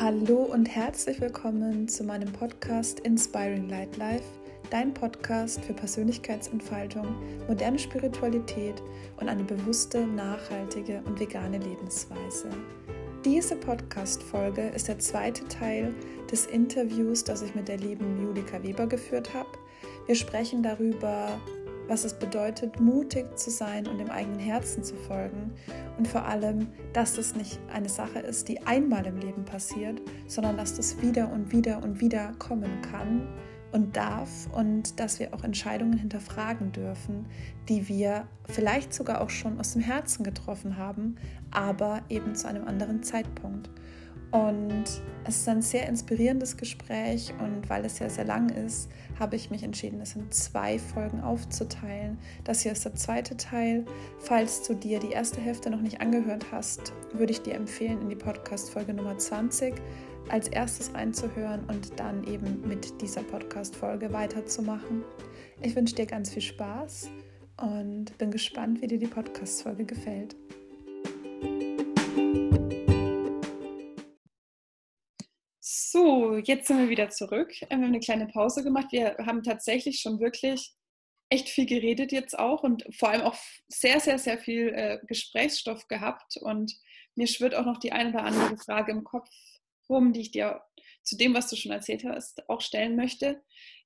Hallo und herzlich willkommen zu meinem Podcast Inspiring Light Life, dein Podcast für Persönlichkeitsentfaltung, moderne Spiritualität und eine bewusste, nachhaltige und vegane Lebensweise. Diese Podcast-Folge ist der zweite Teil des Interviews, das ich mit der lieben Julika Weber geführt habe. Wir sprechen darüber, was es bedeutet, mutig zu sein und dem eigenen Herzen zu folgen und vor allem, dass es nicht eine Sache ist, die einmal im Leben passiert, sondern dass das wieder und wieder und wieder kommen kann und darf und dass wir auch Entscheidungen hinterfragen dürfen, die wir vielleicht sogar auch schon aus dem Herzen getroffen haben, aber eben zu einem anderen Zeitpunkt. Und es ist ein sehr inspirierendes Gespräch und weil es ja sehr lang ist, habe ich mich entschieden, es in zwei Folgen aufzuteilen. Das hier ist der zweite Teil. Falls du dir die erste Hälfte noch nicht angehört hast, würde ich dir empfehlen, in die Podcast-Folge Nummer 20 als erstes reinzuhören und dann eben mit dieser Podcast-Folge weiterzumachen. Ich wünsche dir ganz viel Spaß und bin gespannt, wie dir die Podcast-Folge gefällt. So, jetzt sind wir wieder zurück. Wir haben eine kleine Pause gemacht. Wir haben tatsächlich schon wirklich echt viel geredet jetzt auch und vor allem auch sehr, sehr, sehr viel äh, Gesprächsstoff gehabt. Und mir schwirrt auch noch die eine oder andere Frage im Kopf rum, die ich dir zu dem, was du schon erzählt hast, auch stellen möchte.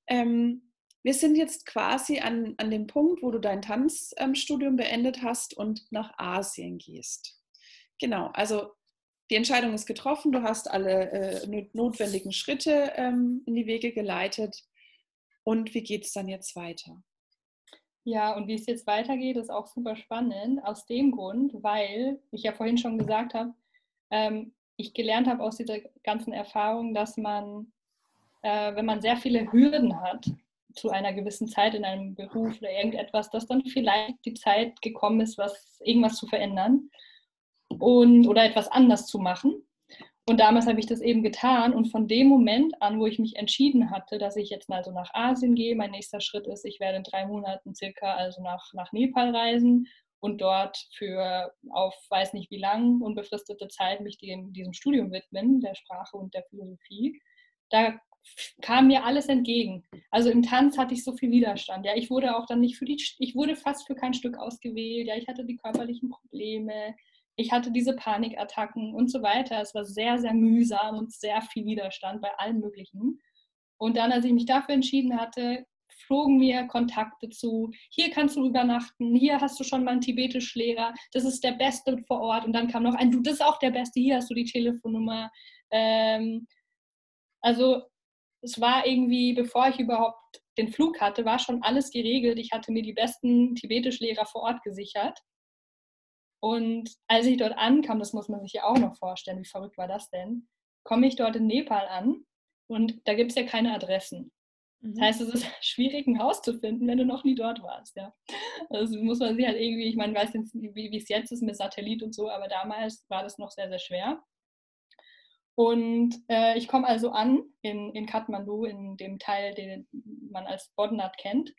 Ähm, wir sind jetzt quasi an, an dem Punkt, wo du dein Tanzstudium beendet hast und nach Asien gehst. Genau, also die Entscheidung ist getroffen, du hast alle äh, notwendigen Schritte ähm, in die Wege geleitet. Und wie geht es dann jetzt weiter? Ja, und wie es jetzt weitergeht, ist auch super spannend. Aus dem Grund, weil ich ja vorhin schon gesagt habe, ähm, ich gelernt habe aus dieser ganzen Erfahrung, dass man, äh, wenn man sehr viele Hürden hat, zu einer gewissen Zeit in einem Beruf oder irgendetwas, dass dann vielleicht die Zeit gekommen ist, was irgendwas zu verändern und, oder etwas anders zu machen. Und damals habe ich das eben getan. Und von dem Moment an, wo ich mich entschieden hatte, dass ich jetzt also nach Asien gehe, mein nächster Schritt ist, ich werde in drei Monaten circa also nach, nach Nepal reisen und dort für auf weiß nicht wie lang unbefristete Zeit mich dem, diesem Studium widmen, der Sprache und der Philosophie. Da kam mir alles entgegen. Also im Tanz hatte ich so viel Widerstand. Ja, ich wurde auch dann nicht für die, ich wurde fast für kein Stück ausgewählt. Ja, ich hatte die körperlichen Probleme ich hatte diese Panikattacken und so weiter. Es war sehr, sehr mühsam und sehr viel Widerstand bei allen möglichen. Und dann, als ich mich dafür entschieden hatte, flogen mir Kontakte zu. Hier kannst du übernachten, hier hast du schon mal einen Tibetisch-Lehrer, das ist der Beste vor Ort. Und dann kam noch ein, du, das ist auch der Beste, hier hast du die Telefonnummer. Ähm, also es war irgendwie, bevor ich überhaupt den Flug hatte, war schon alles geregelt. Ich hatte mir die besten Tibetisch-Lehrer vor Ort gesichert. Und als ich dort ankam, das muss man sich ja auch noch vorstellen, wie verrückt war das denn, komme ich dort in Nepal an und da gibt es ja keine Adressen. Das mhm. heißt, es ist schwierig, ein Haus zu finden, wenn du noch nie dort warst. Ja. Also muss man sich halt irgendwie, ich meine, weiß jetzt, wie, wie es jetzt ist mit Satellit und so, aber damals war das noch sehr, sehr schwer. Und äh, ich komme also an in, in Kathmandu, in dem Teil, den man als Bodnat kennt,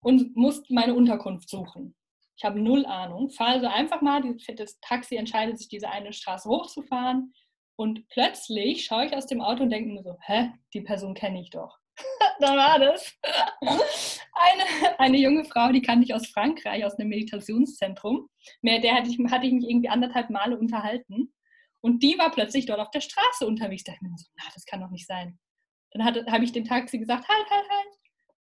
und muss meine Unterkunft suchen. Ich habe null Ahnung. Fahre also einfach mal, das Taxi entscheidet sich, diese eine Straße hochzufahren. Und plötzlich schaue ich aus dem Auto und denke mir so, hä, die Person kenne ich doch. da war das. Eine, eine junge Frau, die kannte ich aus Frankreich, aus einem Meditationszentrum. Mit der hatte ich, hatte ich mich irgendwie anderthalb Male unterhalten. Und die war plötzlich dort auf der Straße unterwegs. Da dachte ich mir so, na, das kann doch nicht sein. Dann habe ich dem Taxi gesagt, halt, halt, halt.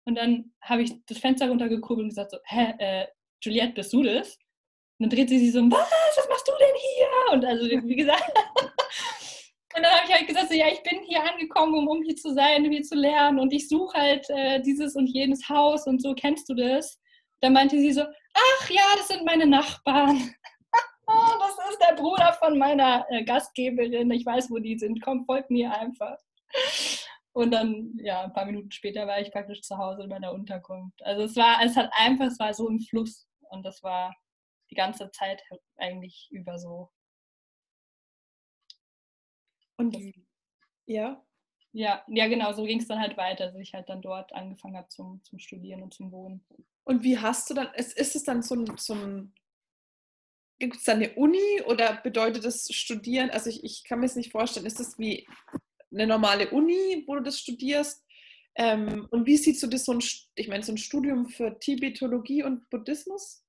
Und dann habe ich das Fenster runtergekurbelt und gesagt so, hä, äh, Juliette, bist du das? Und dann dreht sie sich so, was, was machst du denn hier? Und also, wie gesagt, und dann habe ich halt gesagt, so, ja, ich bin hier angekommen, um, um hier zu sein, um hier zu lernen und ich suche halt äh, dieses und jenes Haus und so, kennst du das? Dann meinte sie so, ach ja, das sind meine Nachbarn. Oh, das ist der Bruder von meiner äh, Gastgeberin. Ich weiß, wo die sind. Komm, folgt mir einfach. Und dann, ja, ein paar Minuten später war ich praktisch zu Hause in meiner Unterkunft. Also es war, es hat einfach, es war so im Fluss. Und das war die ganze Zeit eigentlich über so. Und ja? Ja, ja, genau, so ging es dann halt weiter, dass ich halt dann dort angefangen habe zum, zum Studieren und zum Wohnen. Und wie hast du dann, ist, ist es dann so ein, so ein gibt es da eine Uni oder bedeutet das Studieren? Also ich, ich kann mir es nicht vorstellen. Ist das wie eine normale Uni, wo du das studierst? Ähm, und wie siehst du das so ein, ich meine, so ein Studium für Tibetologie und Buddhismus?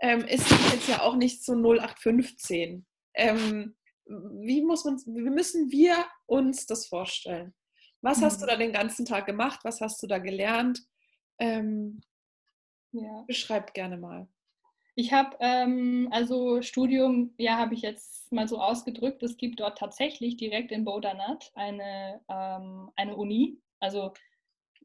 Ähm, ist jetzt ja auch nicht so 0815. Ähm, wie muss man, wie müssen wir uns das vorstellen? Was hast du mhm. da den ganzen Tag gemacht? Was hast du da gelernt? Ähm, ja. Beschreib gerne mal. Ich habe ähm, also Studium, ja, habe ich jetzt mal so ausgedrückt. Es gibt dort tatsächlich direkt in Bodanat eine, ähm, eine Uni, also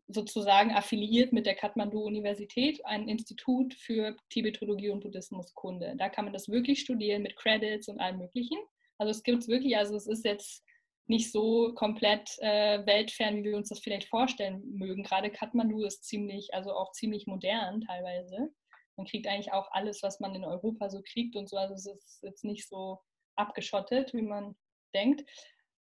sozusagen affiliiert mit der Kathmandu-Universität, ein Institut für Tibetologie und Buddhismuskunde. Da kann man das wirklich studieren mit Credits und allem Möglichen. Also es gibt es wirklich, also es ist jetzt nicht so komplett äh, weltfern, wie wir uns das vielleicht vorstellen mögen. Gerade Kathmandu ist ziemlich, also auch ziemlich modern teilweise. Man kriegt eigentlich auch alles, was man in Europa so kriegt und so. Also es ist jetzt nicht so abgeschottet, wie man denkt.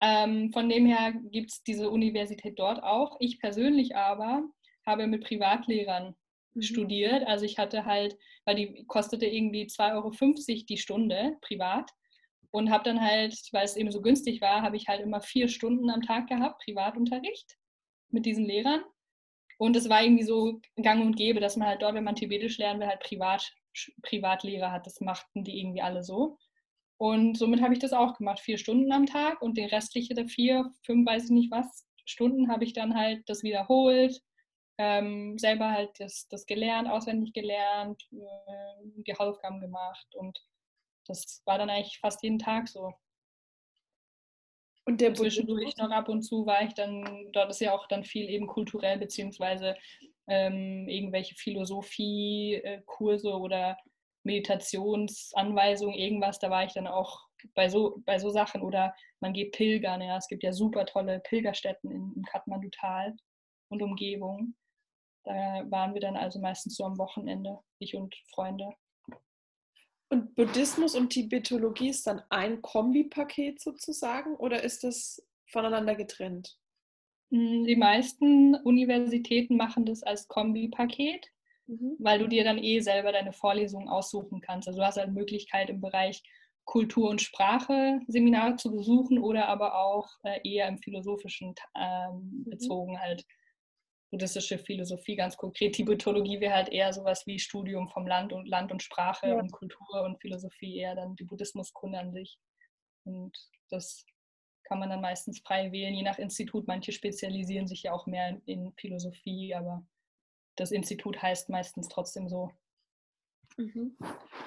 Ähm, von dem her gibt es diese Universität dort auch. Ich persönlich aber habe mit Privatlehrern mhm. studiert. Also ich hatte halt, weil die kostete irgendwie 2,50 Euro die Stunde privat und habe dann halt, weil es eben so günstig war, habe ich halt immer vier Stunden am Tag gehabt, Privatunterricht mit diesen Lehrern. Und es war irgendwie so gang und gäbe, dass man halt dort, wenn man Tibetisch lernen will, halt Privat, Privatlehrer hat. Das machten die irgendwie alle so. Und somit habe ich das auch gemacht, vier Stunden am Tag und den restlichen der vier, fünf, weiß ich nicht was, Stunden habe ich dann halt das wiederholt, ähm, selber halt das, das gelernt, auswendig gelernt, äh, die Hausaufgaben gemacht und das war dann eigentlich fast jeden Tag so. Und der zwischendurch noch ab und zu war ich dann, dort ist ja auch dann viel eben kulturell, beziehungsweise ähm, irgendwelche Philosophie-Kurse oder Meditationsanweisungen, irgendwas, da war ich dann auch bei so, bei so Sachen oder man geht pilgern, ja, es gibt ja super tolle Pilgerstätten in, im Kathmandu-Tal und Umgebung. Da waren wir dann also meistens so am Wochenende, ich und Freunde. Und Buddhismus und Tibetologie ist dann ein Kombipaket sozusagen oder ist das voneinander getrennt? Hm, die meisten Universitäten machen das als Kombipaket, mhm. weil du dir dann eh selber deine Vorlesungen aussuchen kannst. Also du hast halt Möglichkeit im Bereich Kultur und Sprache Seminare zu besuchen oder aber auch äh, eher im philosophischen ähm, mhm. bezogen halt buddhistische Philosophie ganz konkret. Tibetologie wäre halt eher sowas wie Studium vom Land und Land und Sprache ja. und Kultur und Philosophie eher dann die Buddhismuskunde an sich. Und das kann man dann meistens frei wählen, je nach Institut. Manche spezialisieren sich ja auch mehr in, in Philosophie, aber das Institut heißt meistens trotzdem so. Mhm.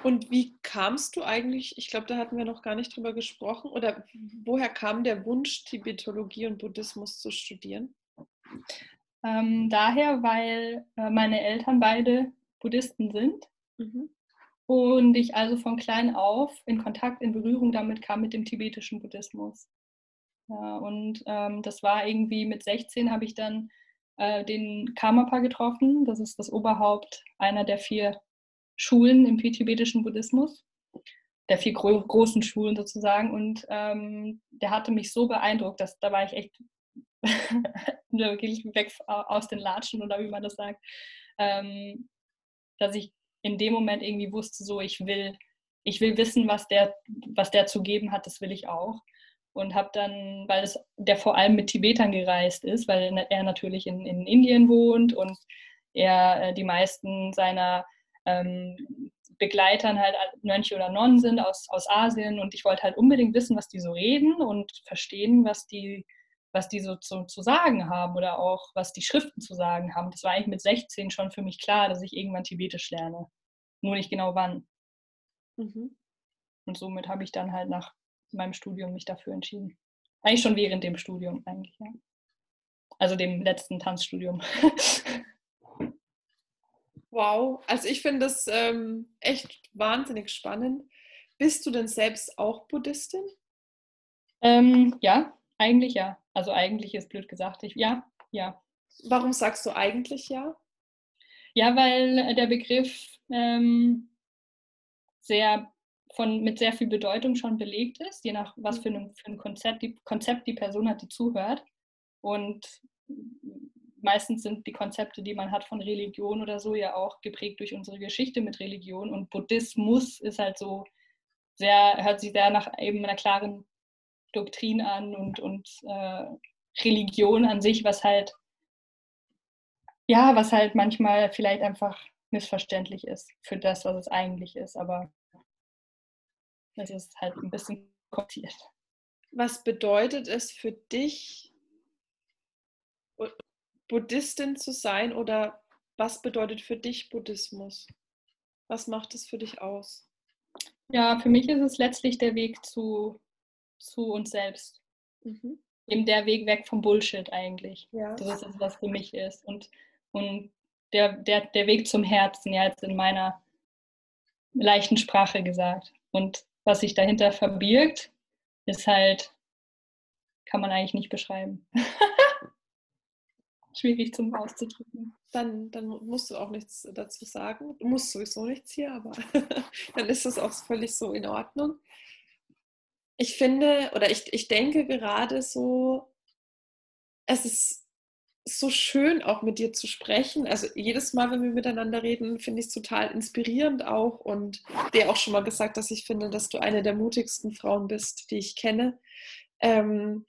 Und wie kamst du eigentlich, ich glaube, da hatten wir noch gar nicht drüber gesprochen, oder woher kam der Wunsch, Tibetologie und Buddhismus zu studieren? Ähm, daher, weil äh, meine Eltern beide Buddhisten sind mhm. und ich also von klein auf in Kontakt, in Berührung damit kam mit dem tibetischen Buddhismus. Ja, und ähm, das war irgendwie mit 16 habe ich dann äh, den Karmapa getroffen. Das ist das Oberhaupt einer der vier Schulen im tibetischen Buddhismus, der vier gro großen Schulen sozusagen. Und ähm, der hatte mich so beeindruckt, dass da war ich echt wirklich weg aus den Latschen oder wie man das sagt, ähm, dass ich in dem Moment irgendwie wusste, so ich will, ich will wissen, was der, was der zu geben hat, das will ich auch. Und habe dann, weil es, der vor allem mit Tibetern gereist ist, weil er natürlich in, in Indien wohnt und er äh, die meisten seiner ähm, Begleitern halt Mönche oder Nonnen sind aus, aus Asien und ich wollte halt unbedingt wissen, was die so reden und verstehen, was die was die so zu, zu sagen haben oder auch was die Schriften zu sagen haben. Das war eigentlich mit 16 schon für mich klar, dass ich irgendwann Tibetisch lerne. Nur nicht genau wann. Mhm. Und somit habe ich dann halt nach meinem Studium mich dafür entschieden. Eigentlich schon während dem Studium, eigentlich, ja. Also dem letzten Tanzstudium. Wow, also ich finde das ähm, echt wahnsinnig spannend. Bist du denn selbst auch Buddhistin? Ähm, ja, eigentlich ja. Also eigentlich ist blöd gesagt, ich, ja, ja. Warum sagst du eigentlich ja? Ja, weil der Begriff ähm, sehr von, mit sehr viel Bedeutung schon belegt ist, je nach was für ein, für ein Konzept, die, Konzept die Person hat, die zuhört. Und meistens sind die Konzepte, die man hat von Religion oder so, ja auch geprägt durch unsere Geschichte mit Religion. Und Buddhismus ist halt so sehr, hört sich sehr nach eben einer klaren Doktrin an und, und äh, Religion an sich, was halt, ja, was halt manchmal vielleicht einfach missverständlich ist für das, was es eigentlich ist, aber es ist halt ein bisschen kompliziert. Was bedeutet es für dich, Buddhistin zu sein oder was bedeutet für dich Buddhismus? Was macht es für dich aus? Ja, für mich ist es letztlich der Weg zu, zu uns selbst. Mhm. Eben der Weg weg vom Bullshit eigentlich. Ja. Das ist es, was für mich ist. Und, und der, der, der Weg zum Herzen, ja, jetzt in meiner leichten Sprache gesagt. Und was sich dahinter verbirgt, ist halt, kann man eigentlich nicht beschreiben. Schwierig zum auszudrücken. Dann, dann musst du auch nichts dazu sagen. Du musst sowieso nichts hier, aber dann ist das auch völlig so in Ordnung. Ich finde, oder ich, ich denke gerade so, es ist so schön, auch mit dir zu sprechen. Also jedes Mal, wenn wir miteinander reden, finde ich es total inspirierend auch und dir auch schon mal gesagt, dass ich finde, dass du eine der mutigsten Frauen bist, die ich kenne. Ähm,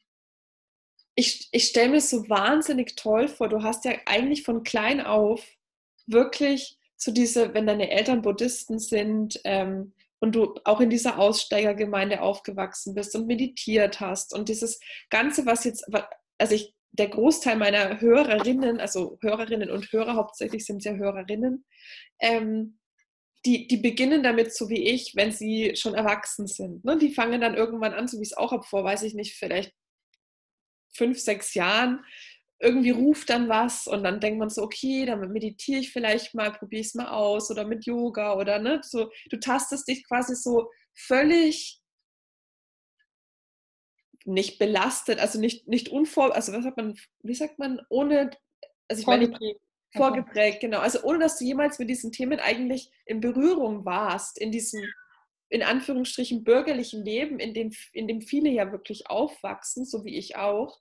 ich ich stelle mir so wahnsinnig toll vor, du hast ja eigentlich von klein auf wirklich so diese, wenn deine Eltern Buddhisten sind ähm, und du auch in dieser Aussteigergemeinde aufgewachsen bist und meditiert hast und dieses Ganze, was jetzt, also ich der Großteil meiner Hörerinnen, also Hörerinnen und Hörer, hauptsächlich sind es ja Hörerinnen, ähm, die, die beginnen damit so wie ich, wenn sie schon erwachsen sind. Ne? Die fangen dann irgendwann an, so wie ich es auch habe, vor, weiß ich nicht, vielleicht fünf, sechs Jahren. Irgendwie ruft dann was und dann denkt man so, okay, dann meditiere ich vielleicht mal, probiere ich es mal aus oder mit Yoga oder ne, so, du tastest dich quasi so völlig nicht belastet, also nicht, nicht unvor, also was sagt man, wie sagt man, ohne, also ich vorgeprägt. meine, vorgeprägt, genau, also ohne dass du jemals mit diesen Themen eigentlich in Berührung warst, in diesem, in Anführungsstrichen, bürgerlichen Leben, in dem, in dem viele ja wirklich aufwachsen, so wie ich auch.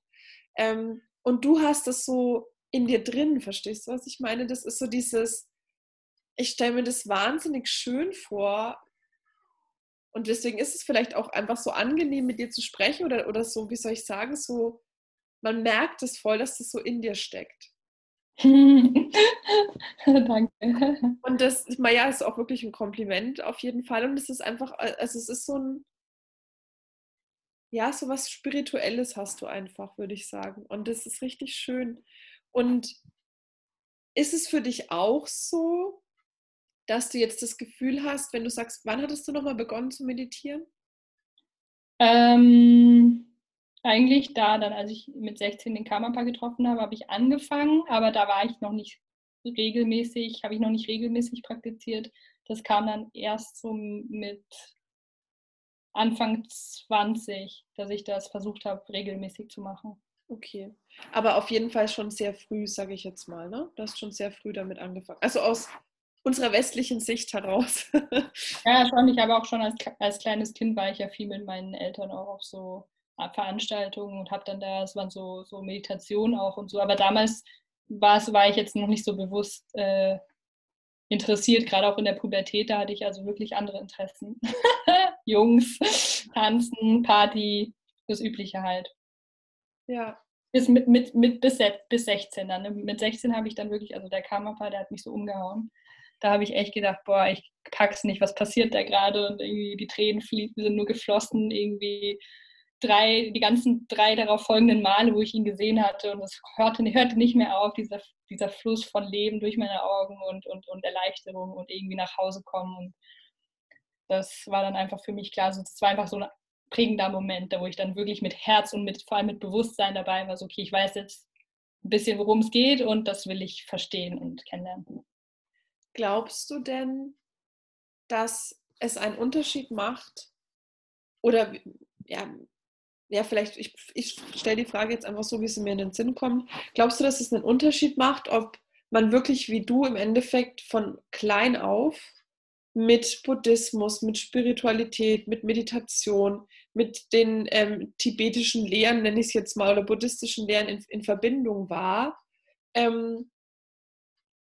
Ähm, und du hast das so in dir drin, verstehst du, was ich meine? Das ist so dieses, ich stelle mir das wahnsinnig schön vor, und deswegen ist es vielleicht auch einfach so angenehm, mit dir zu sprechen oder, oder so, wie soll ich sagen, so, man merkt es voll, dass das so in dir steckt. Danke. Und das, ja, ist auch wirklich ein Kompliment auf jeden Fall. Und es ist einfach, also es ist so ein, ja, so was Spirituelles hast du einfach, würde ich sagen. Und das ist richtig schön. Und ist es für dich auch so, dass du jetzt das Gefühl hast, wenn du sagst, wann hattest du nochmal begonnen zu meditieren? Ähm, eigentlich da, dann als ich mit 16 den Kammerpaar getroffen habe, habe ich angefangen, aber da war ich noch nicht regelmäßig, habe ich noch nicht regelmäßig praktiziert. Das kam dann erst so mit Anfang 20, dass ich das versucht habe, regelmäßig zu machen. Okay. Aber auf jeden Fall schon sehr früh, sage ich jetzt mal, ne? Du hast schon sehr früh damit angefangen. Also aus unserer westlichen Sicht heraus. ja, schon. Ich habe auch schon als, als kleines Kind war ich ja viel mit meinen Eltern auch auf so Veranstaltungen und habe dann da, es waren so, so Meditationen auch und so. Aber damals war, es, war ich jetzt noch nicht so bewusst äh, interessiert, gerade auch in der Pubertät, da hatte ich also wirklich andere Interessen. Jungs, Tanzen, Party, das Übliche halt. Ja. Bis, mit, mit, mit, bis, bis 16 dann. Ne? Mit 16 habe ich dann wirklich, also der Kammerpaar, der hat mich so umgehauen da habe ich echt gedacht, boah, ich pack's nicht, was passiert da gerade? Und irgendwie die Tränen sind nur geflossen, irgendwie drei, die ganzen drei darauf folgenden Male, wo ich ihn gesehen hatte. Und es hörte, hörte nicht mehr auf, dieser, dieser Fluss von Leben durch meine Augen und, und, und Erleichterung und irgendwie nach Hause kommen. Und das war dann einfach für mich klar. Also es war einfach so ein prägender Moment, da wo ich dann wirklich mit Herz und mit, vor allem mit Bewusstsein dabei war, so okay, ich weiß jetzt ein bisschen, worum es geht und das will ich verstehen und kennenlernen. Glaubst du denn, dass es einen Unterschied macht? Oder ja, ja vielleicht, ich, ich stelle die Frage jetzt einfach so, wie sie mir in den Sinn kommt. Glaubst du, dass es einen Unterschied macht, ob man wirklich wie du im Endeffekt von klein auf mit Buddhismus, mit Spiritualität, mit Meditation, mit den ähm, tibetischen Lehren, nenne ich es jetzt mal, oder buddhistischen Lehren in, in Verbindung war? Ähm,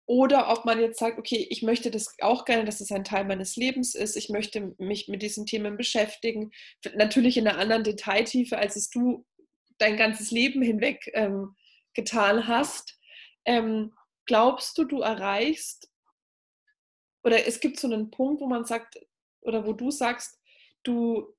oder ob man jetzt sagt, okay, ich möchte das auch gerne, dass es ein Teil meines Lebens ist. Ich möchte mich mit diesen Themen beschäftigen. Natürlich in einer anderen Detailtiefe, als es du dein ganzes Leben hinweg ähm, getan hast. Ähm, glaubst du, du erreichst, oder es gibt so einen Punkt, wo man sagt, oder wo du sagst, du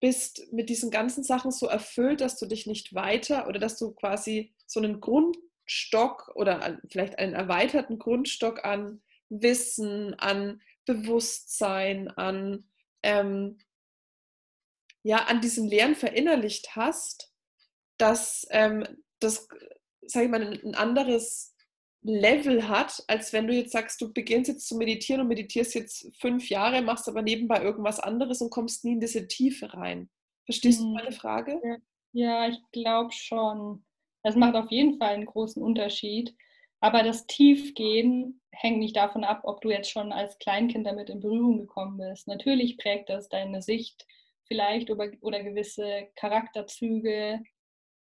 bist mit diesen ganzen Sachen so erfüllt, dass du dich nicht weiter oder dass du quasi so einen Grund Stock oder vielleicht einen erweiterten Grundstock an Wissen, an Bewusstsein, an, ähm, ja, an diesen Lehren verinnerlicht hast, dass ähm, das, sage ich mal, ein, anderes Level hat, als wenn du jetzt sagst, du beginnst jetzt zu meditieren und meditierst jetzt fünf Jahre, machst aber nebenbei irgendwas anderes und kommst nie in diese Tiefe rein. Verstehst mhm. du meine Frage? Ja ich glaube schon. Das macht auf jeden Fall einen großen Unterschied. Aber das Tiefgehen hängt nicht davon ab, ob du jetzt schon als Kleinkind damit in Berührung gekommen bist. Natürlich prägt das deine Sicht vielleicht oder, oder gewisse Charakterzüge,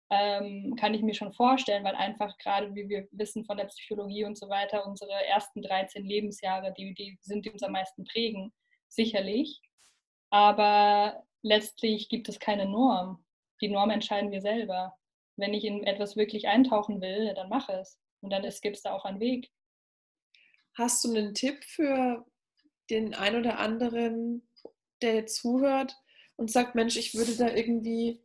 ähm, kann ich mir schon vorstellen, weil einfach gerade, wie wir wissen von der Psychologie und so weiter, unsere ersten 13 Lebensjahre, die, die sind, die uns am meisten prägen, sicherlich. Aber letztlich gibt es keine Norm. Die Norm entscheiden wir selber wenn ich in etwas wirklich eintauchen will, dann mache es. Und dann gibt es da auch einen Weg. Hast du einen Tipp für den ein oder anderen, der zuhört und sagt, Mensch, ich würde da irgendwie,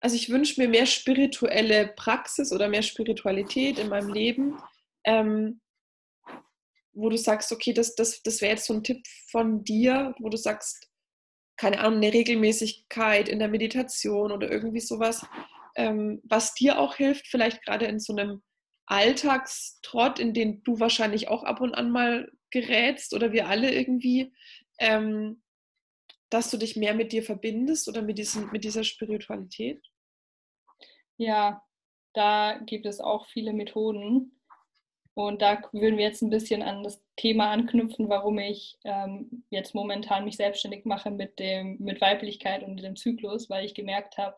also ich wünsche mir mehr spirituelle Praxis oder mehr Spiritualität in meinem Leben, ähm, wo du sagst, okay, das, das, das wäre jetzt so ein Tipp von dir, wo du sagst, keine Ahnung, eine Regelmäßigkeit in der Meditation oder irgendwie sowas, ähm, was dir auch hilft, vielleicht gerade in so einem Alltagstrott, in den du wahrscheinlich auch ab und an mal gerätst oder wir alle irgendwie, ähm, dass du dich mehr mit dir verbindest oder mit, diesen, mit dieser Spiritualität? Ja, da gibt es auch viele Methoden. Und da würden wir jetzt ein bisschen an das Thema anknüpfen, warum ich ähm, jetzt momentan mich selbstständig mache mit, dem, mit Weiblichkeit und dem Zyklus, weil ich gemerkt habe,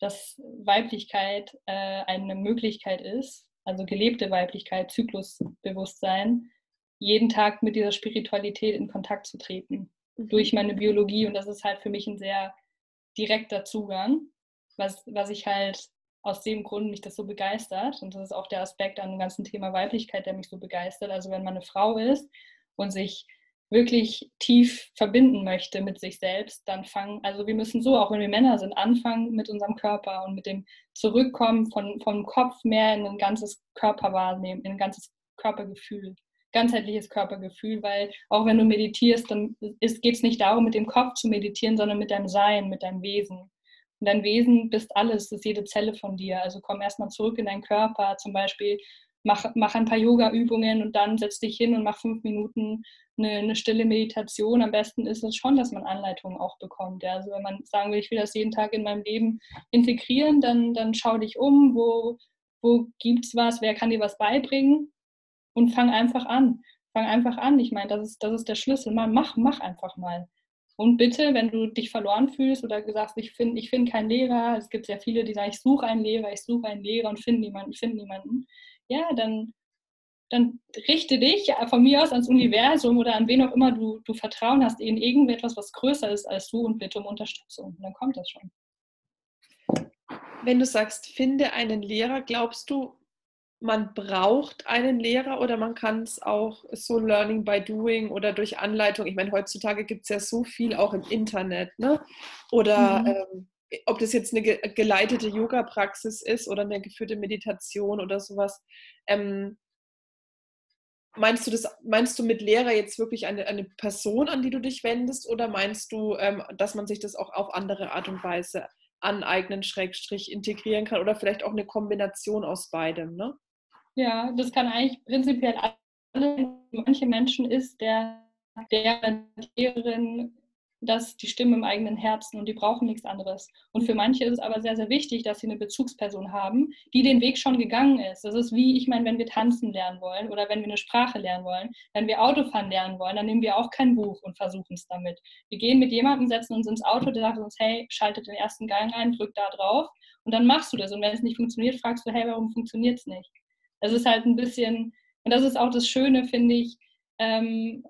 dass Weiblichkeit äh, eine Möglichkeit ist, also gelebte Weiblichkeit, Zyklusbewusstsein, jeden Tag mit dieser Spiritualität in Kontakt zu treten. Mhm. Durch meine Biologie. Und das ist halt für mich ein sehr direkter Zugang, was, was ich halt aus dem Grund mich das so begeistert. Und das ist auch der Aspekt an dem ganzen Thema Weiblichkeit, der mich so begeistert. Also wenn man eine Frau ist und sich wirklich tief verbinden möchte mit sich selbst, dann fangen, also wir müssen so, auch wenn wir Männer sind, anfangen mit unserem Körper und mit dem Zurückkommen von, vom Kopf mehr in ein ganzes Körper wahrnehmen, in ein ganzes Körpergefühl, ganzheitliches Körpergefühl, weil auch wenn du meditierst, dann geht es nicht darum, mit dem Kopf zu meditieren, sondern mit deinem Sein, mit deinem Wesen. Und dein Wesen bist alles, ist jede Zelle von dir. Also komm erstmal zurück in deinen Körper, zum Beispiel mach, mach ein paar Yoga-Übungen und dann setz dich hin und mach fünf Minuten eine, eine, stille Meditation. Am besten ist es schon, dass man Anleitungen auch bekommt. Ja. Also wenn man sagen will, ich will das jeden Tag in meinem Leben integrieren, dann, dann schau dich um, wo, wo gibt es was, wer kann dir was beibringen und fang einfach an. Fang einfach an. Ich meine, das ist, das ist der Schlüssel. Mal, mach, mach einfach mal. Und bitte, wenn du dich verloren fühlst oder sagst, ich finde ich find keinen Lehrer, es gibt sehr viele, die sagen, ich suche einen Lehrer, ich suche einen Lehrer und finde niemanden, finde niemanden ja, dann, dann richte dich von mir aus ans Universum oder an wen auch immer du, du Vertrauen hast in irgendetwas, was größer ist als du und bitte um Unterstützung. Und dann kommt das schon. Wenn du sagst, finde einen Lehrer, glaubst du, man braucht einen Lehrer oder man kann es auch so Learning by Doing oder durch Anleitung. Ich meine, heutzutage gibt es ja so viel auch im Internet, ne? Oder mhm. ähm, ob das jetzt eine geleitete Yoga-Praxis ist oder eine geführte Meditation oder sowas. Ähm, meinst du das, meinst du mit Lehrer jetzt wirklich eine, eine Person, an die du dich wendest, oder meinst du, ähm, dass man sich das auch auf andere Art und Weise aneignen, Schrägstrich integrieren kann oder vielleicht auch eine Kombination aus beidem, ne? Ja, das kann eigentlich prinzipiell alle, manche Menschen ist der, der Lehrerin das die Stimme im eigenen Herzen und die brauchen nichts anderes. Und für manche ist es aber sehr, sehr wichtig, dass sie eine Bezugsperson haben, die den Weg schon gegangen ist. Das ist wie, ich meine, wenn wir tanzen lernen wollen oder wenn wir eine Sprache lernen wollen, wenn wir Autofahren lernen wollen, dann nehmen wir auch kein Buch und versuchen es damit. Wir gehen mit jemandem, setzen uns ins Auto, der sagt uns, hey, schaltet den ersten Gang ein, drück da drauf und dann machst du das. Und wenn es nicht funktioniert, fragst du, hey, warum funktioniert es nicht? Es ist halt ein bisschen Und das ist auch das Schöne, finde ich, ähm,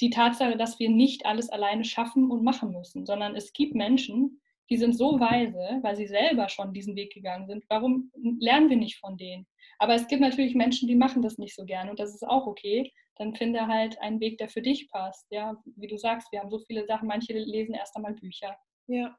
die Tatsache, dass wir nicht alles alleine schaffen und machen müssen, sondern es gibt Menschen, die sind so weise, weil sie selber schon diesen Weg gegangen sind. Warum lernen wir nicht von denen? Aber es gibt natürlich Menschen, die machen das nicht so gerne und das ist auch okay. Dann finde halt einen Weg, der für dich passt. Ja, wie du sagst, wir haben so viele Sachen. Manche lesen erst einmal Bücher. Ja.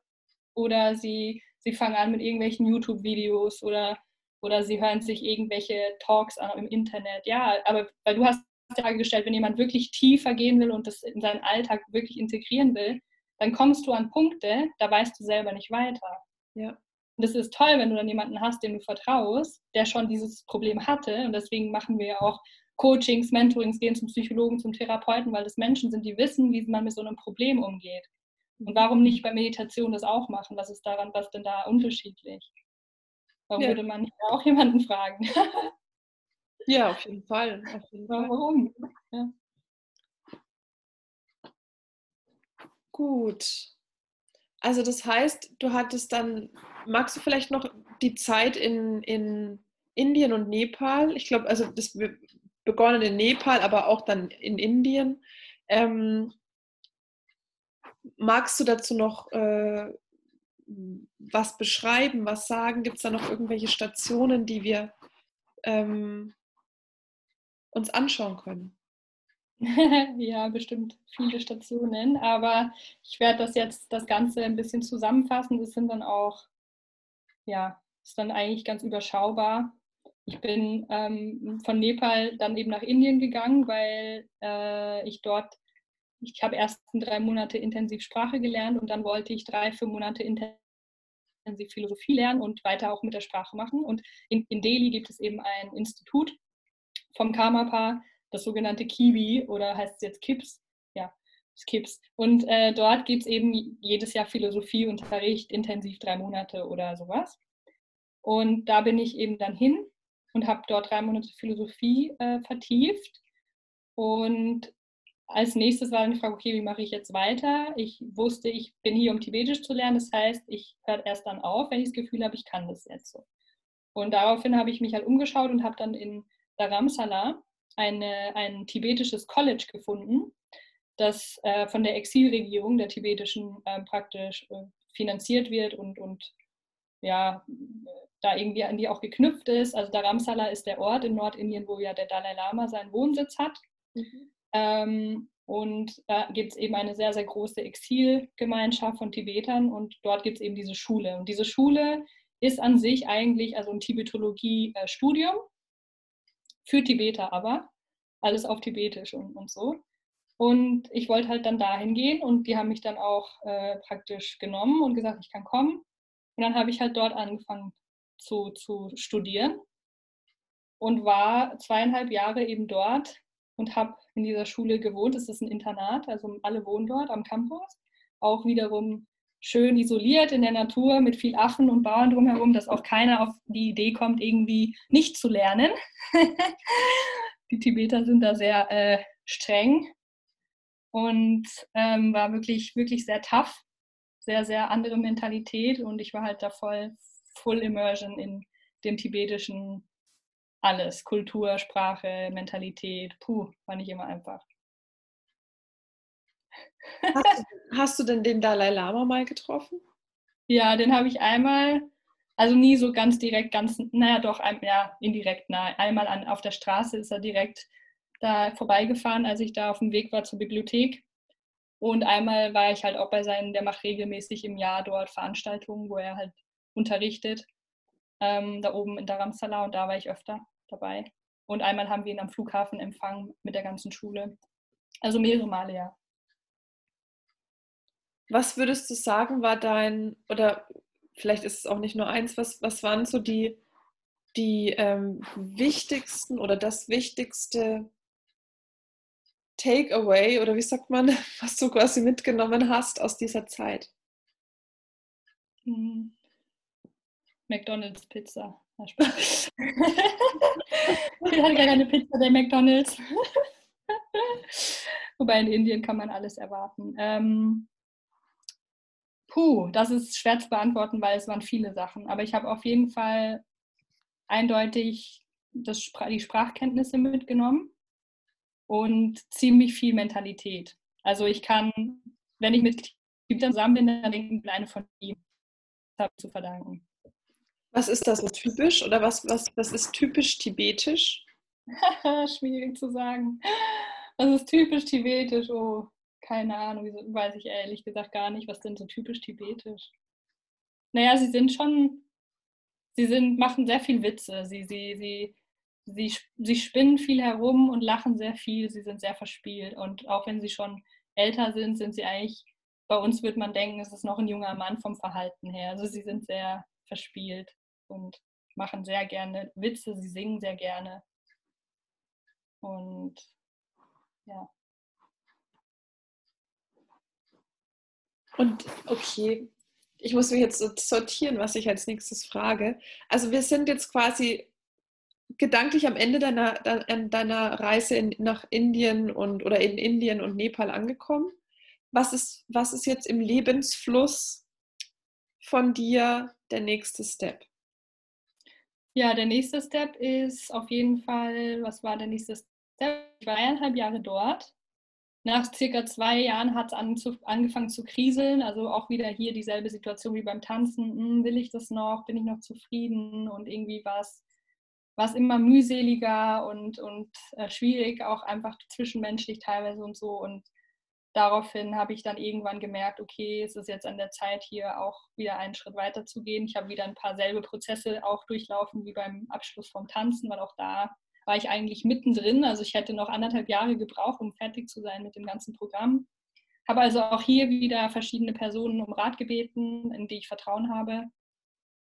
Oder sie, sie fangen an mit irgendwelchen YouTube-Videos oder, oder sie hören sich irgendwelche Talks an im Internet. Ja, aber weil du hast Frage gestellt, wenn jemand wirklich tiefer gehen will und das in seinen Alltag wirklich integrieren will, dann kommst du an Punkte, da weißt du selber nicht weiter. Ja. Und das ist toll, wenn du dann jemanden hast, dem du vertraust, der schon dieses Problem hatte. Und deswegen machen wir ja auch Coachings, Mentorings, gehen zum Psychologen, zum Therapeuten, weil das Menschen sind, die wissen, wie man mit so einem Problem umgeht. Und warum nicht bei Meditation das auch machen? Was ist daran, was denn da unterschiedlich? Warum ja. würde man nicht auch jemanden fragen? ja, auf jeden Fall. Auf jeden Fall. Warum? Ja. Gut. Also das heißt, du hattest dann, magst du vielleicht noch die Zeit in, in Indien und Nepal? Ich glaube, also das begonnen in Nepal, aber auch dann in Indien. Ähm, magst du dazu noch äh, was beschreiben, was sagen? Gibt es da noch irgendwelche Stationen, die wir ähm, uns anschauen können? ja, bestimmt viele Stationen, aber ich werde das jetzt das Ganze ein bisschen zusammenfassen. Das sind dann auch, ja, ist dann eigentlich ganz überschaubar. Ich bin ähm, von Nepal dann eben nach Indien gegangen, weil äh, ich dort, ich habe erst drei Monate intensiv Sprache gelernt und dann wollte ich drei, vier Monate intensiv Philosophie lernen und weiter auch mit der Sprache machen. Und in, in Delhi gibt es eben ein Institut vom Karmapa, das sogenannte Kiwi oder heißt es jetzt KIPS? Ja, das KIPS. Und äh, dort gibt es eben jedes Jahr Philosophieunterricht, intensiv drei Monate oder sowas. Und da bin ich eben dann hin und habe dort drei Monate Philosophie äh, vertieft. Und als nächstes war dann die Frage, okay, wie mache ich jetzt weiter? Ich wusste, ich bin hier, um Tibetisch zu lernen. Das heißt, ich höre erst dann auf, wenn ich das Gefühl habe, ich kann das jetzt so. Und daraufhin habe ich mich halt umgeschaut und habe dann in Dharamsala eine, ein tibetisches College gefunden, das äh, von der Exilregierung der tibetischen äh, praktisch äh, finanziert wird und, und ja, da irgendwie an die auch geknüpft ist. Also Dharamsala ist der Ort in Nordindien, wo ja der Dalai Lama seinen Wohnsitz hat. Mhm. Ähm, und da gibt es eben eine sehr, sehr große Exilgemeinschaft von Tibetern und dort gibt es eben diese Schule. Und diese Schule ist an sich eigentlich also ein Tibetologie-Studium für Tibeter aber, alles auf Tibetisch und, und so. Und ich wollte halt dann dahin gehen und die haben mich dann auch äh, praktisch genommen und gesagt, ich kann kommen. Und dann habe ich halt dort angefangen zu, zu studieren und war zweieinhalb Jahre eben dort und habe in dieser Schule gewohnt. Es ist ein Internat, also alle wohnen dort am Campus. Auch wiederum schön isoliert in der Natur mit viel Affen und Bauern drumherum, dass auch keiner auf die Idee kommt, irgendwie nicht zu lernen. die Tibeter sind da sehr äh, streng und ähm, war wirklich, wirklich sehr tough, sehr, sehr andere Mentalität und ich war halt da voll, full immersion in dem tibetischen alles, Kultur, Sprache, Mentalität, puh, war nicht immer einfach. Hast du, hast du denn den Dalai Lama mal getroffen? Ja, den habe ich einmal, also nie so ganz direkt, ganz, naja, doch, ja, indirekt nahe. Einmal an, auf der Straße ist er direkt da vorbeigefahren, als ich da auf dem Weg war zur Bibliothek. Und einmal war ich halt auch bei seinen, der macht regelmäßig im Jahr dort Veranstaltungen, wo er halt unterrichtet, ähm, da oben in Dharamsala und da war ich öfter dabei. Und einmal haben wir ihn am Flughafen empfangen mit der ganzen Schule. Also mehrere Male, ja. Was würdest du sagen, war dein, oder vielleicht ist es auch nicht nur eins, was, was waren so die, die ähm, wichtigsten oder das wichtigste Takeaway oder wie sagt man, was du quasi mitgenommen hast aus dieser Zeit? Hm. McDonalds Pizza. ich hatte gar keine Pizza der McDonalds. Wobei in Indien kann man alles erwarten. Ähm, Puh, das ist schwer zu beantworten, weil es waren viele Sachen. Aber ich habe auf jeden Fall eindeutig das, die Sprachkenntnisse mitgenommen und ziemlich viel Mentalität. Also ich kann, wenn ich mit Tibetern zusammen bin, dann denke ich eine von ihm zu verdanken. Was ist das so typisch oder was, was, was ist typisch tibetisch? Schwierig zu sagen. Was ist typisch tibetisch? Oh, keine Ahnung, weiß ich ehrlich gesagt gar nicht, was denn so typisch tibetisch. Naja, sie sind schon, sie sind, machen sehr viel Witze. Sie, sie, sie, sie, sie spinnen viel herum und lachen sehr viel. Sie sind sehr verspielt. Und auch wenn sie schon älter sind, sind sie eigentlich, bei uns würde man denken, es ist noch ein junger Mann vom Verhalten her. Also sie sind sehr verspielt und machen sehr gerne Witze, sie singen sehr gerne. Und ja. Und okay, ich muss mich jetzt so sortieren, was ich als nächstes frage. Also wir sind jetzt quasi gedanklich am Ende deiner, deiner Reise in, nach Indien und oder in Indien und Nepal angekommen. Was ist, was ist jetzt im Lebensfluss von dir der nächste Step? Ja, der nächste Step ist auf jeden Fall, was war der nächste Step? Ich war eineinhalb Jahre dort. Nach circa zwei Jahren hat es angefangen zu kriseln, also auch wieder hier dieselbe Situation wie beim Tanzen. Hm, will ich das noch? Bin ich noch zufrieden? Und irgendwie war es immer mühseliger und, und äh, schwierig, auch einfach zwischenmenschlich teilweise und so. Und daraufhin habe ich dann irgendwann gemerkt, okay, es ist jetzt an der Zeit, hier auch wieder einen Schritt weiter zu gehen. Ich habe wieder ein paar selbe Prozesse auch durchlaufen wie beim Abschluss vom Tanzen, weil auch da war ich eigentlich mittendrin. Also ich hätte noch anderthalb Jahre gebraucht, um fertig zu sein mit dem ganzen Programm. Habe also auch hier wieder verschiedene Personen um Rat gebeten, in die ich Vertrauen habe.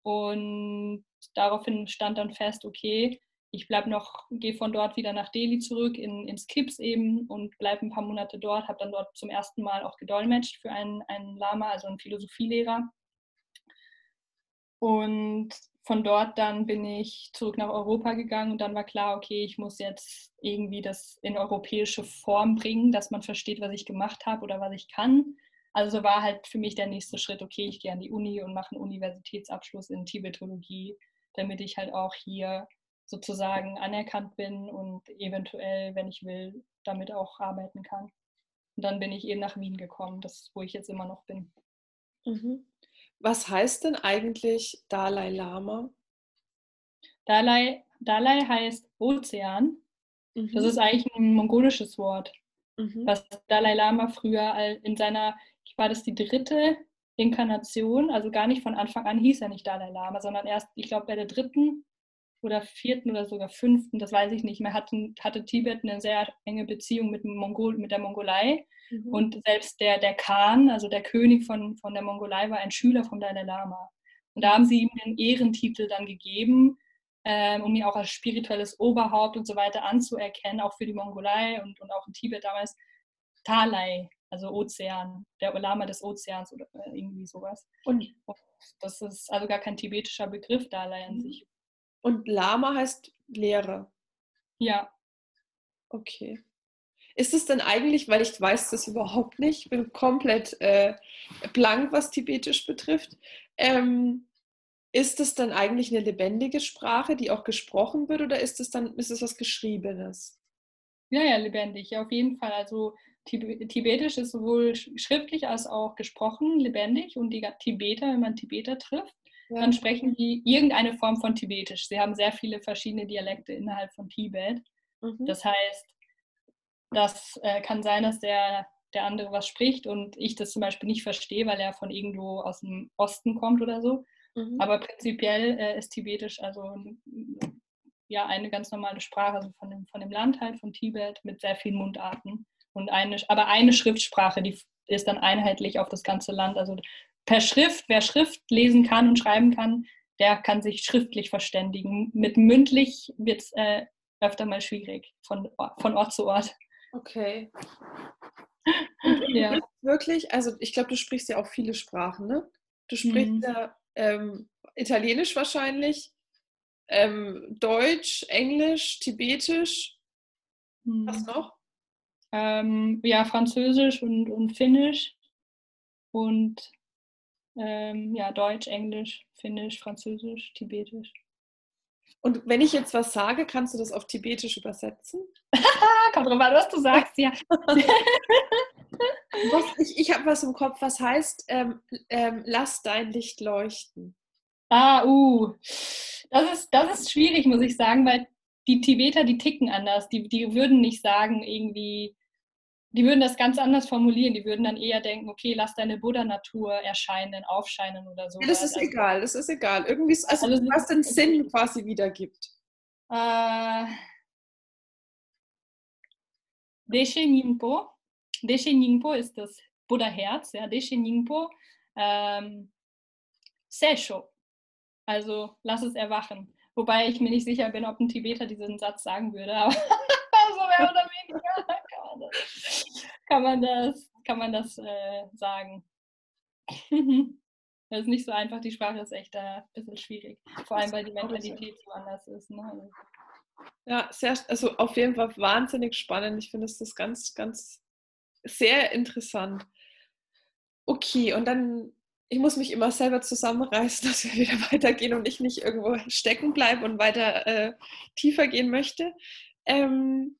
Und daraufhin stand dann fest, okay, ich bleibe noch, gehe von dort wieder nach Delhi zurück, in, ins Kips eben und bleibe ein paar Monate dort, habe dann dort zum ersten Mal auch gedolmetscht für einen, einen Lama, also einen Philosophielehrer. Und von dort dann bin ich zurück nach Europa gegangen und dann war klar, okay, ich muss jetzt irgendwie das in europäische Form bringen, dass man versteht, was ich gemacht habe oder was ich kann. Also war halt für mich der nächste Schritt, okay, ich gehe an die Uni und mache einen Universitätsabschluss in Tibetologie, damit ich halt auch hier sozusagen anerkannt bin und eventuell, wenn ich will, damit auch arbeiten kann. Und dann bin ich eben nach Wien gekommen, das wo ich jetzt immer noch bin. Mhm. Was heißt denn eigentlich Dalai Lama? Dalai, Dalai heißt Ozean. Mhm. Das ist eigentlich ein mongolisches Wort, mhm. was Dalai Lama früher in seiner, ich war das die dritte Inkarnation, also gar nicht von Anfang an hieß er nicht Dalai Lama, sondern erst, ich glaube, bei der dritten oder vierten oder sogar fünften, das weiß ich nicht mehr, hatten, hatte Tibet eine sehr enge Beziehung mit, Mongol, mit der Mongolei. Mhm. Und selbst der, der Khan, also der König von, von der Mongolei, war ein Schüler von Dalai Lama. Und da haben sie ihm den Ehrentitel dann gegeben, ähm, um ihn auch als spirituelles Oberhaupt und so weiter anzuerkennen, auch für die Mongolei und, und auch in Tibet damals. Talai, also Ozean, der Lama des Ozeans oder äh, irgendwie sowas. Und das ist also gar kein tibetischer Begriff, Dalai an mhm. sich. Und Lama heißt Lehrer. Ja. Okay. Ist es denn eigentlich, weil ich weiß das überhaupt nicht, bin komplett äh, blank, was Tibetisch betrifft, ähm, ist es dann eigentlich eine lebendige Sprache, die auch gesprochen wird, oder ist es dann ist es was Geschriebenes? Ja, ja, lebendig, auf jeden Fall. Also Tibetisch ist sowohl schriftlich als auch gesprochen lebendig und die Tibeter, wenn man Tibeter trifft, ja. dann sprechen die irgendeine Form von Tibetisch. Sie haben sehr viele verschiedene Dialekte innerhalb von Tibet. Mhm. Das heißt, das äh, kann sein, dass der, der andere was spricht und ich das zum Beispiel nicht verstehe, weil er von irgendwo aus dem Osten kommt oder so. Mhm. Aber prinzipiell äh, ist Tibetisch also ja eine ganz normale Sprache, also von dem, von dem Land halt, von Tibet, mit sehr vielen Mundarten. Und eine, aber eine Schriftsprache, die ist dann einheitlich auf das ganze Land. Also per Schrift, wer Schrift lesen kann und schreiben kann, der kann sich schriftlich verständigen. Mit mündlich wird es äh, öfter mal schwierig, von, von Ort zu Ort. Okay. ja. Wirklich, also ich glaube, du sprichst ja auch viele Sprachen, ne? Du sprichst mhm. ja ähm, Italienisch wahrscheinlich, ähm, Deutsch, Englisch, Tibetisch. Mhm. Was noch? Ähm, ja, Französisch und, und Finnisch und ähm, ja, Deutsch, Englisch, Finnisch, Französisch, Tibetisch. Und wenn ich jetzt was sage, kannst du das auf Tibetisch übersetzen? Kommt drauf an, was du sagst, ja. was, ich ich habe was im Kopf, was heißt, ähm, ähm, lass dein Licht leuchten. Ah, uh. Das ist, das ist schwierig, muss ich sagen, weil die Tibeter, die ticken anders. Die, die würden nicht sagen, irgendwie, die würden das ganz anders formulieren. Die würden dann eher denken, okay, lass deine Buddha-Natur erscheinen, aufscheinen oder so. Ja, das ist also, egal, das ist egal. Irgendwie, also, also was den Sinn quasi wiedergibt. Äh, Deshe Nyingpo. Deshe Nyingpo ist das Buddha-Herz. Ja, Deshe Nyingpo. Ähm, Sesho. Also lass es erwachen. Wobei ich mir nicht sicher bin, ob ein Tibeter diesen Satz sagen würde. Aber so mehr oder weniger kann man das, kann man das, äh, sagen. das ist nicht so einfach, die Sprache ist echt ein bisschen schwierig. Vor allem, weil die Mentalität so anders ist. Ne? Also ja, sehr, also auf jeden Fall wahnsinnig spannend. Ich finde das ganz, ganz sehr interessant. Okay, und dann, ich muss mich immer selber zusammenreißen, dass wir wieder weitergehen und ich nicht irgendwo stecken bleibe und weiter äh, tiefer gehen möchte. Ähm,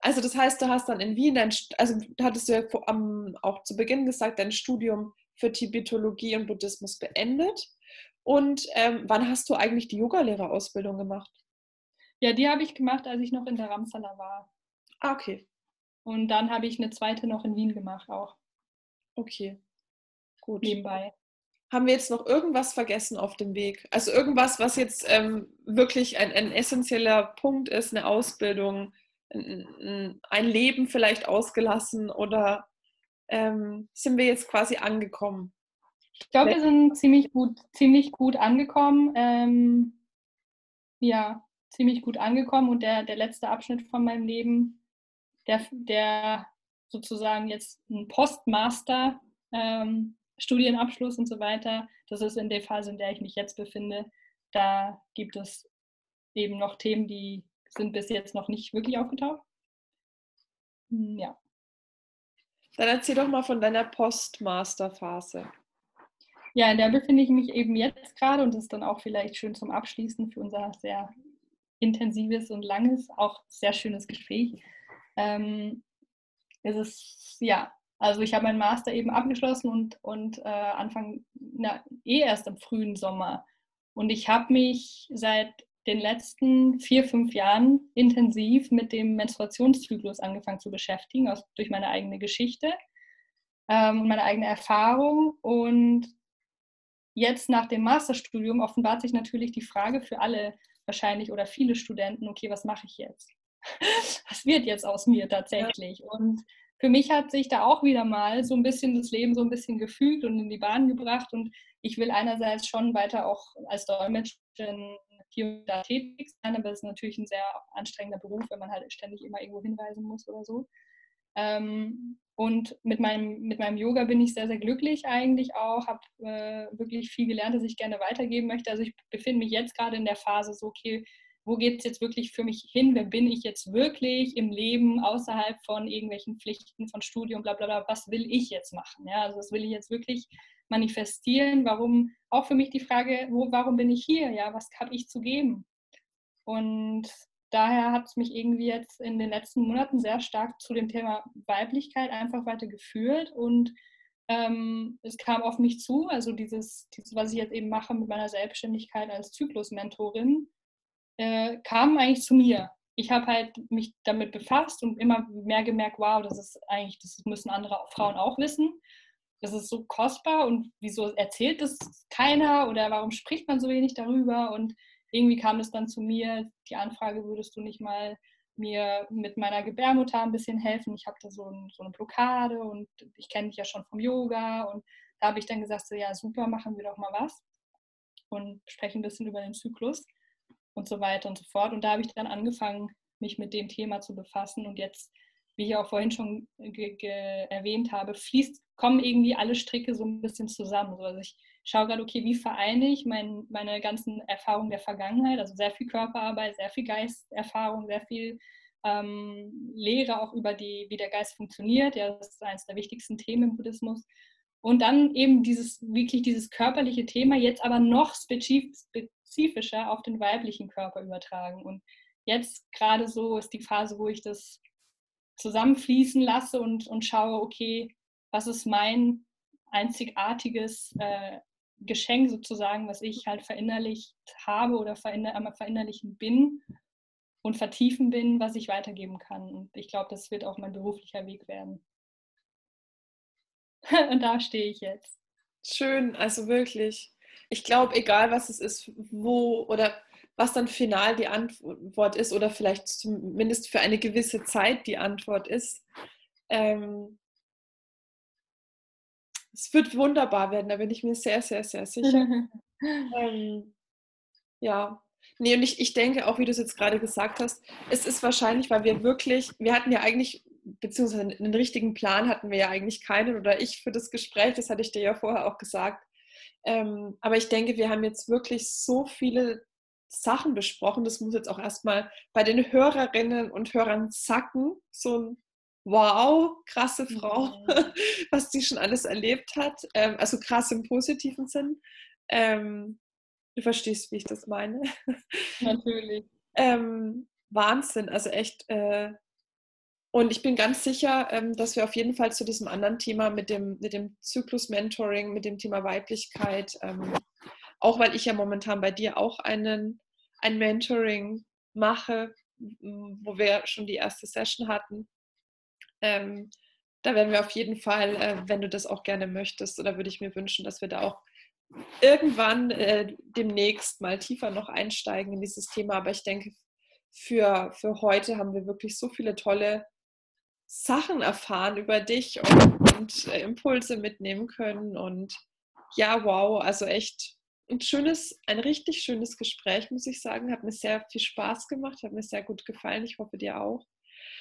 also das heißt, du hast dann in Wien, dein, also hattest du ja am, auch zu Beginn gesagt, dein Studium für Tibetologie und Buddhismus beendet. Und ähm, wann hast du eigentlich die Yogalehrerausbildung gemacht? Ja, die habe ich gemacht, als ich noch in der Ramsala war. Ah, okay. Und dann habe ich eine zweite noch in Wien gemacht auch. Okay. Gut. Nebenbei. Haben wir jetzt noch irgendwas vergessen auf dem Weg? Also irgendwas, was jetzt ähm, wirklich ein, ein essentieller Punkt ist, eine Ausbildung, ein Leben vielleicht ausgelassen oder ähm, sind wir jetzt quasi angekommen? Ich glaube, wir sind ziemlich gut, ziemlich gut angekommen. Ähm, ja, ziemlich gut angekommen und der, der letzte Abschnitt von meinem Leben, der, der sozusagen jetzt ein Postmaster ähm, Studienabschluss und so weiter, das ist in der Phase, in der ich mich jetzt befinde. Da gibt es eben noch Themen, die sind bis jetzt noch nicht wirklich aufgetaucht. Hm, ja. Dann erzähl doch mal von deiner Postmaster-Phase. Ja, in der befinde ich mich eben jetzt gerade und das ist dann auch vielleicht schön zum Abschließen für unser sehr intensives und langes, auch sehr schönes Gespräch. Ähm, es ist, ja, also ich habe meinen Master eben abgeschlossen und, und äh, Anfang, na, eh erst im frühen Sommer. Und ich habe mich seit den letzten vier, fünf Jahren intensiv mit dem Menstruationszyklus angefangen zu beschäftigen, aus, durch meine eigene Geschichte ähm, und meine eigene Erfahrung. Und jetzt nach dem Masterstudium offenbart sich natürlich die Frage für alle wahrscheinlich oder viele Studenten, okay, was mache ich jetzt? was wird jetzt aus mir tatsächlich? Und für mich hat sich da auch wieder mal so ein bisschen das Leben so ein bisschen gefügt und in die Bahn gebracht. Und ich will einerseits schon weiter auch als Dolmetscherin hier und da tätig sein, aber es ist natürlich ein sehr anstrengender Beruf, wenn man halt ständig immer irgendwo hinreisen muss oder so. Ähm, und mit meinem, mit meinem Yoga bin ich sehr, sehr glücklich eigentlich auch, habe äh, wirklich viel gelernt, dass ich gerne weitergeben möchte. Also ich befinde mich jetzt gerade in der Phase so, okay, wo geht es jetzt wirklich für mich hin? Wer bin ich jetzt wirklich im Leben außerhalb von irgendwelchen Pflichten, von Studium, bla bla bla? Was will ich jetzt machen? Ja, also das will ich jetzt wirklich manifestieren. Warum, auch für mich die Frage, wo, warum bin ich hier? Ja, was habe ich zu geben? Und daher hat es mich irgendwie jetzt in den letzten Monaten sehr stark zu dem Thema Weiblichkeit einfach weiter geführt und ähm, es kam auf mich zu, also dieses, dieses, was ich jetzt eben mache mit meiner Selbstständigkeit als Zyklusmentorin, äh, kam eigentlich zu mir. Ich habe halt mich damit befasst und immer mehr gemerkt, wow, das ist eigentlich, das müssen andere Frauen auch wissen. Das ist so kostbar und wieso erzählt das keiner oder warum spricht man so wenig darüber? Und irgendwie kam es dann zu mir, die Anfrage, würdest du nicht mal mir mit meiner Gebärmutter ein bisschen helfen? Ich habe da so, ein, so, eine Blockade und ich kenne dich ja schon vom Yoga und da habe ich dann gesagt, so, ja super, machen wir doch mal was und sprechen ein bisschen über den Zyklus und so weiter und so fort. Und da habe ich dann angefangen, mich mit dem Thema zu befassen. Und jetzt, wie ich auch vorhin schon erwähnt habe, fließt, kommen irgendwie alle Stricke so ein bisschen zusammen. Also ich schaue gerade, okay, wie vereine ich mein, meine ganzen Erfahrungen der Vergangenheit, also sehr viel Körperarbeit, sehr viel Geisterfahrung, sehr viel ähm, Lehre auch über die, wie der Geist funktioniert. Ja, das ist eines der wichtigsten Themen im Buddhismus. Und dann eben dieses, wirklich dieses körperliche Thema, jetzt aber noch spezifisch, spezifischer auf den weiblichen Körper übertragen. Und jetzt gerade so ist die Phase, wo ich das zusammenfließen lasse und, und schaue, okay, was ist mein einzigartiges äh, Geschenk sozusagen, was ich halt verinnerlicht habe oder verinner verinnerlichen bin und vertiefen bin, was ich weitergeben kann. Und ich glaube, das wird auch mein beruflicher Weg werden. und da stehe ich jetzt. Schön, also wirklich. Ich glaube, egal was es ist, wo oder was dann final die Antwort ist oder vielleicht zumindest für eine gewisse Zeit die Antwort ist, ähm, es wird wunderbar werden, da bin ich mir sehr, sehr, sehr sicher. ähm, ja, nee, und ich, ich denke auch, wie du es jetzt gerade gesagt hast, es ist wahrscheinlich, weil wir wirklich, wir hatten ja eigentlich, beziehungsweise einen richtigen Plan hatten wir ja eigentlich keinen oder ich für das Gespräch, das hatte ich dir ja vorher auch gesagt. Ähm, aber ich denke, wir haben jetzt wirklich so viele Sachen besprochen. Das muss jetzt auch erstmal bei den Hörerinnen und Hörern sacken. So ein wow, krasse Frau, mhm. was die schon alles erlebt hat. Ähm, also krass im positiven Sinn. Ähm, du verstehst, wie ich das meine. Natürlich. ähm, Wahnsinn, also echt. Äh, und ich bin ganz sicher, dass wir auf jeden Fall zu diesem anderen Thema mit dem, mit dem Zyklus-Mentoring, mit dem Thema Weiblichkeit, auch weil ich ja momentan bei dir auch einen, ein Mentoring mache, wo wir schon die erste Session hatten, ähm, da werden wir auf jeden Fall, äh, wenn du das auch gerne möchtest, oder würde ich mir wünschen, dass wir da auch irgendwann äh, demnächst mal tiefer noch einsteigen in dieses Thema. Aber ich denke, für, für heute haben wir wirklich so viele tolle Sachen erfahren über dich und, und äh, Impulse mitnehmen können. Und ja, wow, also echt ein schönes, ein richtig schönes Gespräch, muss ich sagen. Hat mir sehr viel Spaß gemacht, hat mir sehr gut gefallen. Ich hoffe dir auch.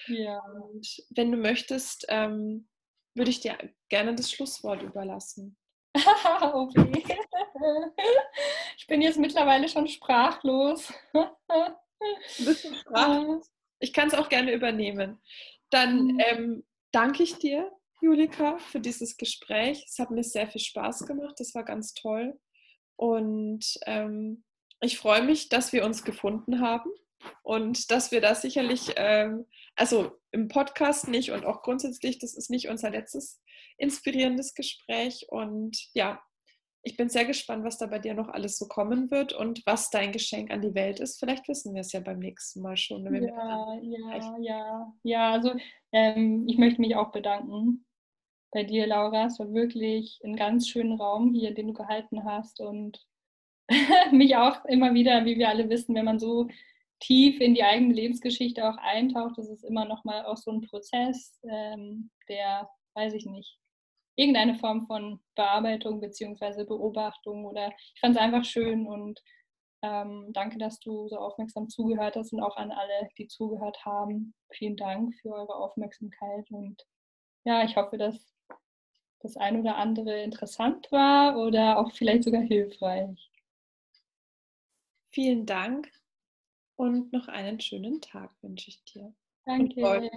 Ja. Und wenn du möchtest, ähm, würde ich dir gerne das Schlusswort überlassen. okay. Ich bin jetzt mittlerweile schon sprachlos. Sprachlos. Ich kann es auch gerne übernehmen. Dann mhm. ähm, danke ich dir, Julika, für dieses Gespräch. Es hat mir sehr viel Spaß gemacht. Das war ganz toll. Und ähm, ich freue mich, dass wir uns gefunden haben und dass wir da sicherlich ähm, also im Podcast nicht und auch grundsätzlich, das ist nicht unser letztes inspirierendes Gespräch. Und ja, ich bin sehr gespannt, was da bei dir noch alles so kommen wird und was dein Geschenk an die Welt ist. Vielleicht wissen wir es ja beim nächsten Mal schon. ja, ja, ja, ja. Also ähm, ich möchte mich auch bedanken bei dir, Laura. Es war wirklich ein ganz schöner Raum hier, den du gehalten hast und mich auch immer wieder, wie wir alle wissen, wenn man so tief in die eigene Lebensgeschichte auch eintaucht, das ist immer noch mal auch so ein Prozess, ähm, der, weiß ich nicht, irgendeine Form von Bearbeitung bzw. Beobachtung oder ich fand es einfach schön und ähm, danke, dass du so aufmerksam zugehört hast und auch an alle, die zugehört haben. Vielen Dank für eure Aufmerksamkeit und ja, ich hoffe, dass das ein oder andere interessant war oder auch vielleicht sogar hilfreich. Vielen Dank und noch einen schönen Tag wünsche ich dir. Danke.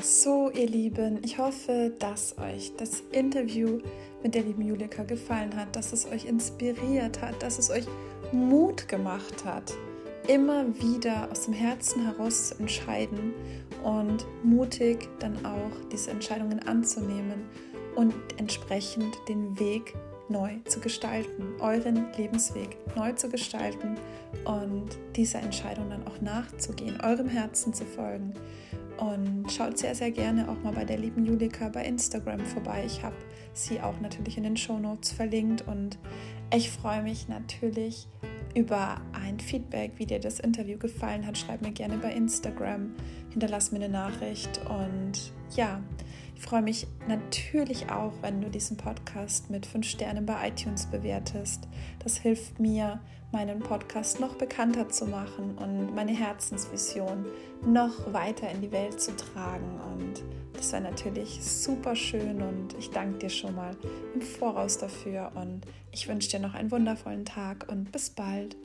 So, ihr Lieben, ich hoffe, dass euch das Interview mit der lieben Julika gefallen hat, dass es euch inspiriert hat, dass es euch Mut gemacht hat, immer wieder aus dem Herzen heraus zu entscheiden und mutig dann auch diese Entscheidungen anzunehmen und entsprechend den Weg neu zu gestalten, euren Lebensweg neu zu gestalten und dieser Entscheidung dann auch nachzugehen, eurem Herzen zu folgen. Und schaut sehr, sehr gerne auch mal bei der lieben Julika bei Instagram vorbei. Ich habe sie auch natürlich in den Show Notes verlinkt und ich freue mich natürlich über ein Feedback, wie dir das Interview gefallen hat. Schreib mir gerne bei Instagram, hinterlass mir eine Nachricht und ja, ich freue mich natürlich auch, wenn du diesen Podcast mit 5 Sternen bei iTunes bewertest. Das hilft mir, meinen Podcast noch bekannter zu machen und meine Herzensvision noch weiter in die Welt zu tragen. Und das wäre natürlich super schön und ich danke dir schon mal im Voraus dafür und ich wünsche dir noch einen wundervollen Tag und bis bald.